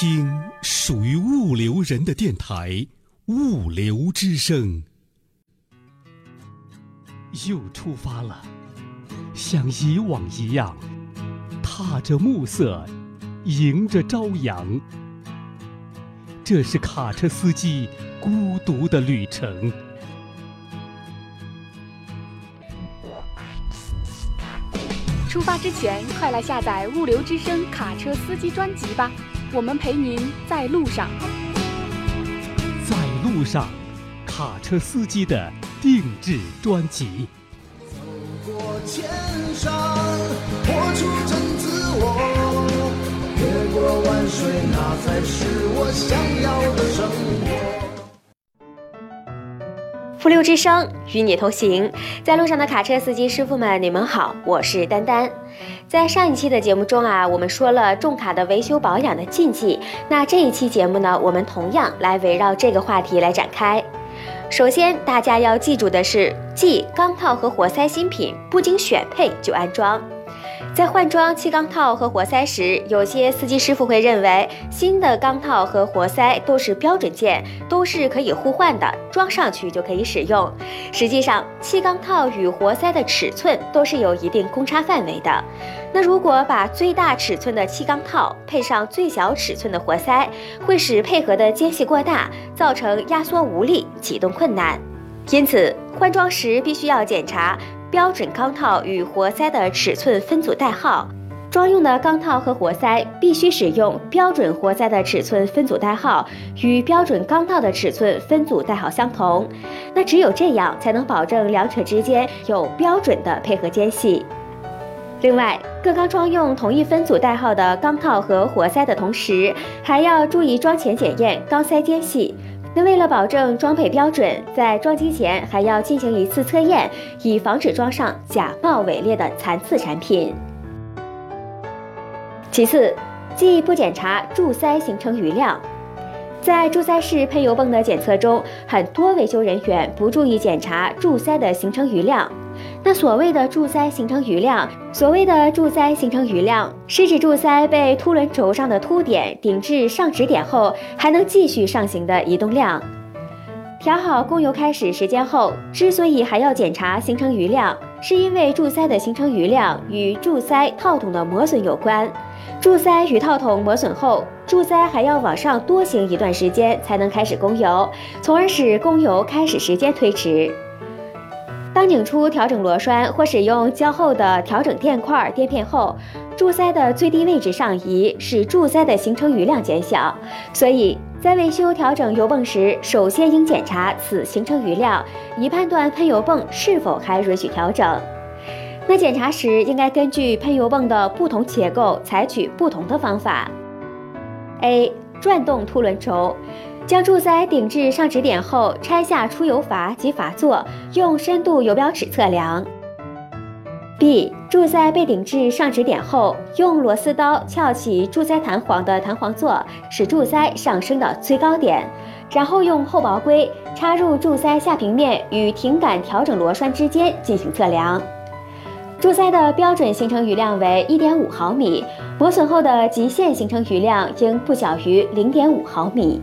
听属于物流人的电台《物流之声》，又出发了，像以往一样，踏着暮色，迎着朝阳。这是卡车司机孤独的旅程。出发之前，快来下载《物流之声》卡车司机专辑吧，我们陪您在路上。在路上，卡车司机的定制专辑。走过千山，活出真自我，越过万水，那才是我想要的生活。富六之声与你同行，在路上的卡车司机师傅们，你们好，我是丹丹。在上一期的节目中啊，我们说了重卡的维修保养的禁忌。那这一期节目呢，我们同样来围绕这个话题来展开。首先，大家要记住的是，即钢套和活塞新品不经选配就安装。在换装气缸套和活塞时，有些司机师傅会认为新的缸套和活塞都是标准件，都是可以互换的，装上去就可以使用。实际上，气缸套与活塞的尺寸都是有一定公差范围的。那如果把最大尺寸的气缸套配上最小尺寸的活塞，会使配合的间隙过大，造成压缩无力、启动困难。因此，换装时必须要检查。标准钢套与活塞的尺寸分组代号，装用的钢套和活塞必须使用标准活塞的尺寸分组代号与标准钢套的尺寸分组代号相同。那只有这样才能保证两者之间有标准的配合间隙。另外，各钢装用同一分组代号的钢套和活塞的同时，还要注意装前检验钢塞间隙。为了保证装配标准，在装机前还要进行一次测验，以防止装上假冒伪劣的残次产品。其次，既不检查柱塞形成余量。在柱塞式喷油泵的检测中，很多维修人员不注意检查柱塞的形成余量。那所谓的柱塞形成余量，所谓的柱塞形成余量，是指柱塞被凸轮轴上的凸点顶至上止点后，还能继续上行的移动量。调好供油开始时间后，之所以还要检查形成余量，是因为柱塞的形成余量与柱塞套筒的磨损有关。柱塞与套筒磨损后，柱塞还要往上多行一段时间才能开始供油，从而使供油开始时间推迟。当拧出调整螺栓或使用较厚的调整垫块垫片后，柱塞的最低位置上移，使柱塞的行程余量减小。所以在维修调整油泵时，首先应检查此行程余量，以判断喷油泵是否还允许调整。那检查时应该根据喷油泵的不同结构，采取不同的方法。A. 转动凸轮轴。将柱塞顶至上止点后，拆下出油阀及阀座，用深度油标尺测量。B. 柱塞被顶至上止点后，用螺丝刀撬起柱塞弹簧的弹簧座，使柱塞上升到最高点，然后用厚薄规插入柱塞下平面与挺杆调整螺栓之间进行测量。柱塞的标准行程余量为一点五毫米，磨损后的极限行程余量应不小于零点五毫米。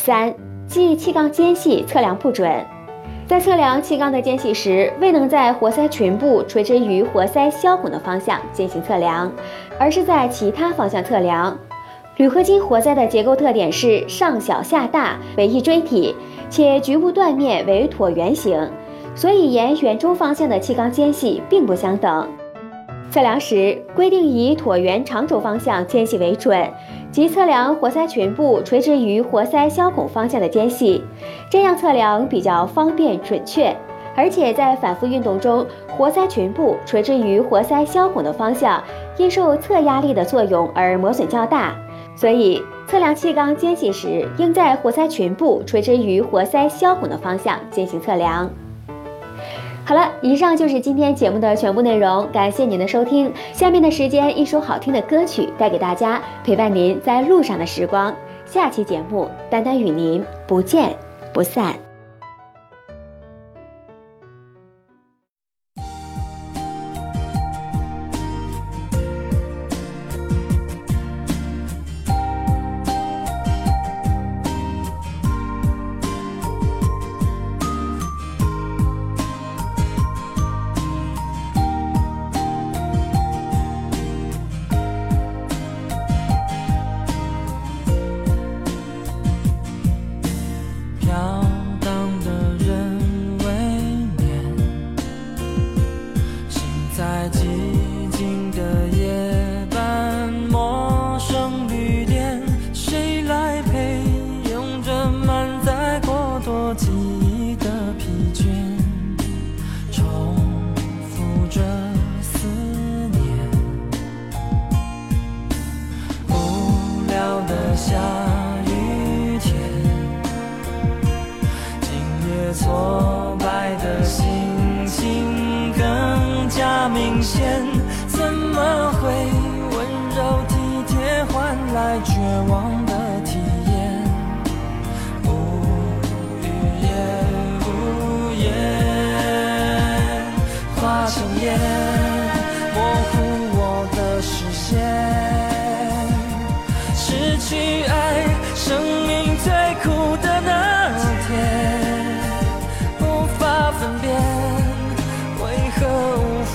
三，即气缸间隙测量不准，在测量气缸的间隙时，未能在活塞裙部垂直于活塞销孔的方向进行测量，而是在其他方向测量。铝合金活塞的结构特点是上小下大，为一锥体，且局部断面为椭圆形，所以沿圆周方向的气缸间隙并不相等。测量时规定以椭圆长轴方向间隙为准。即测量活塞裙部垂直于活塞销孔方向的间隙，这样测量比较方便准确，而且在反复运动中，活塞裙部垂直于活塞销孔的方向，因受侧压力的作用而磨损较大，所以测量气缸间隙时，应在活塞裙部垂直于活塞销孔的方向进行测量。好了，以上就是今天节目的全部内容，感谢您的收听。下面的时间，一首好听的歌曲带给大家，陪伴您在路上的时光。下期节目，丹丹与您不见不散。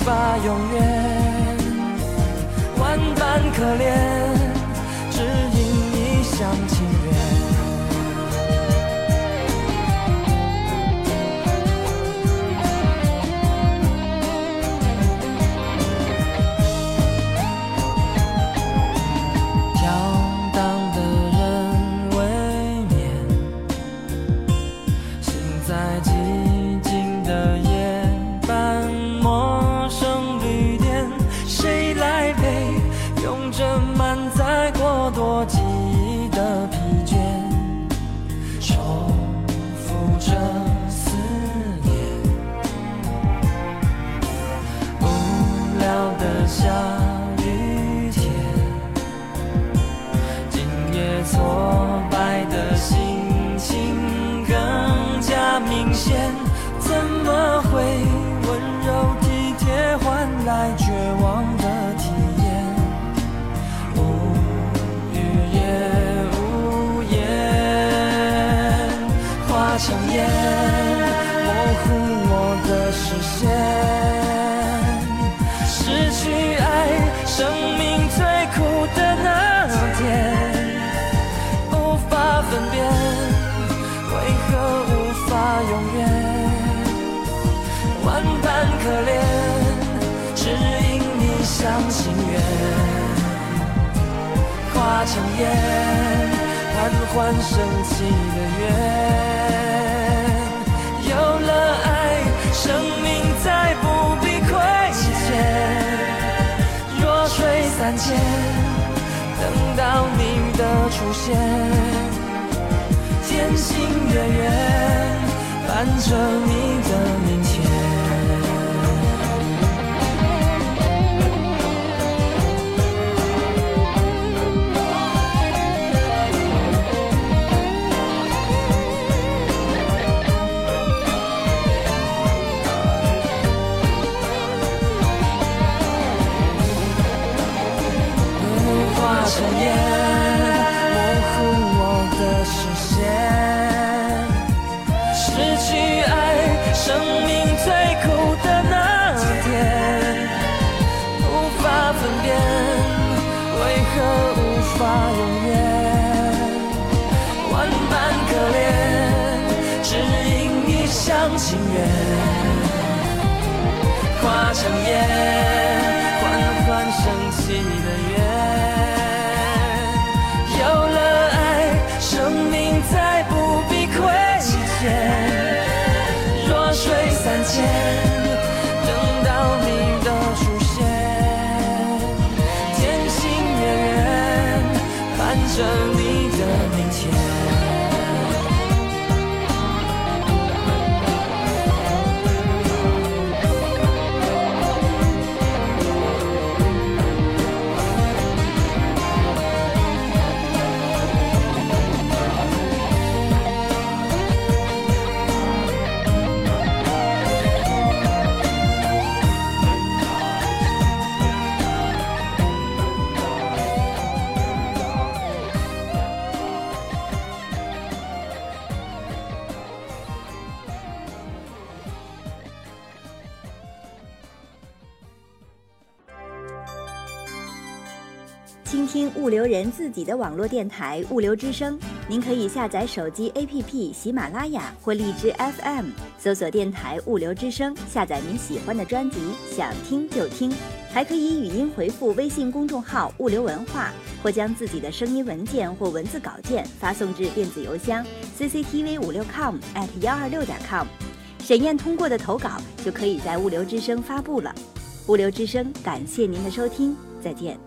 法永远？万般可怜，重复着化成烟，缓缓升起的愿。有了爱，生命再不必亏欠。弱水三千，等到你的出现，渐行月圆，伴着你的明情愿，化成烟，缓缓升起的愿。有了爱，生命再不必亏欠。弱水三千，等到你的出现，渐行越远，伴着倾听物流人自己的网络电台“物流之声”，您可以下载手机 APP 喜马拉雅或荔枝 FM，搜索电台“物流之声”，下载您喜欢的专辑，想听就听。还可以语音回复微信公众号“物流文化”，或将自己的声音文件或文字稿件发送至电子邮箱 cctv 五六 com at 幺二六点 com。审验通过的投稿就可以在物流之声发布了。物流之声，感谢您的收听，再见。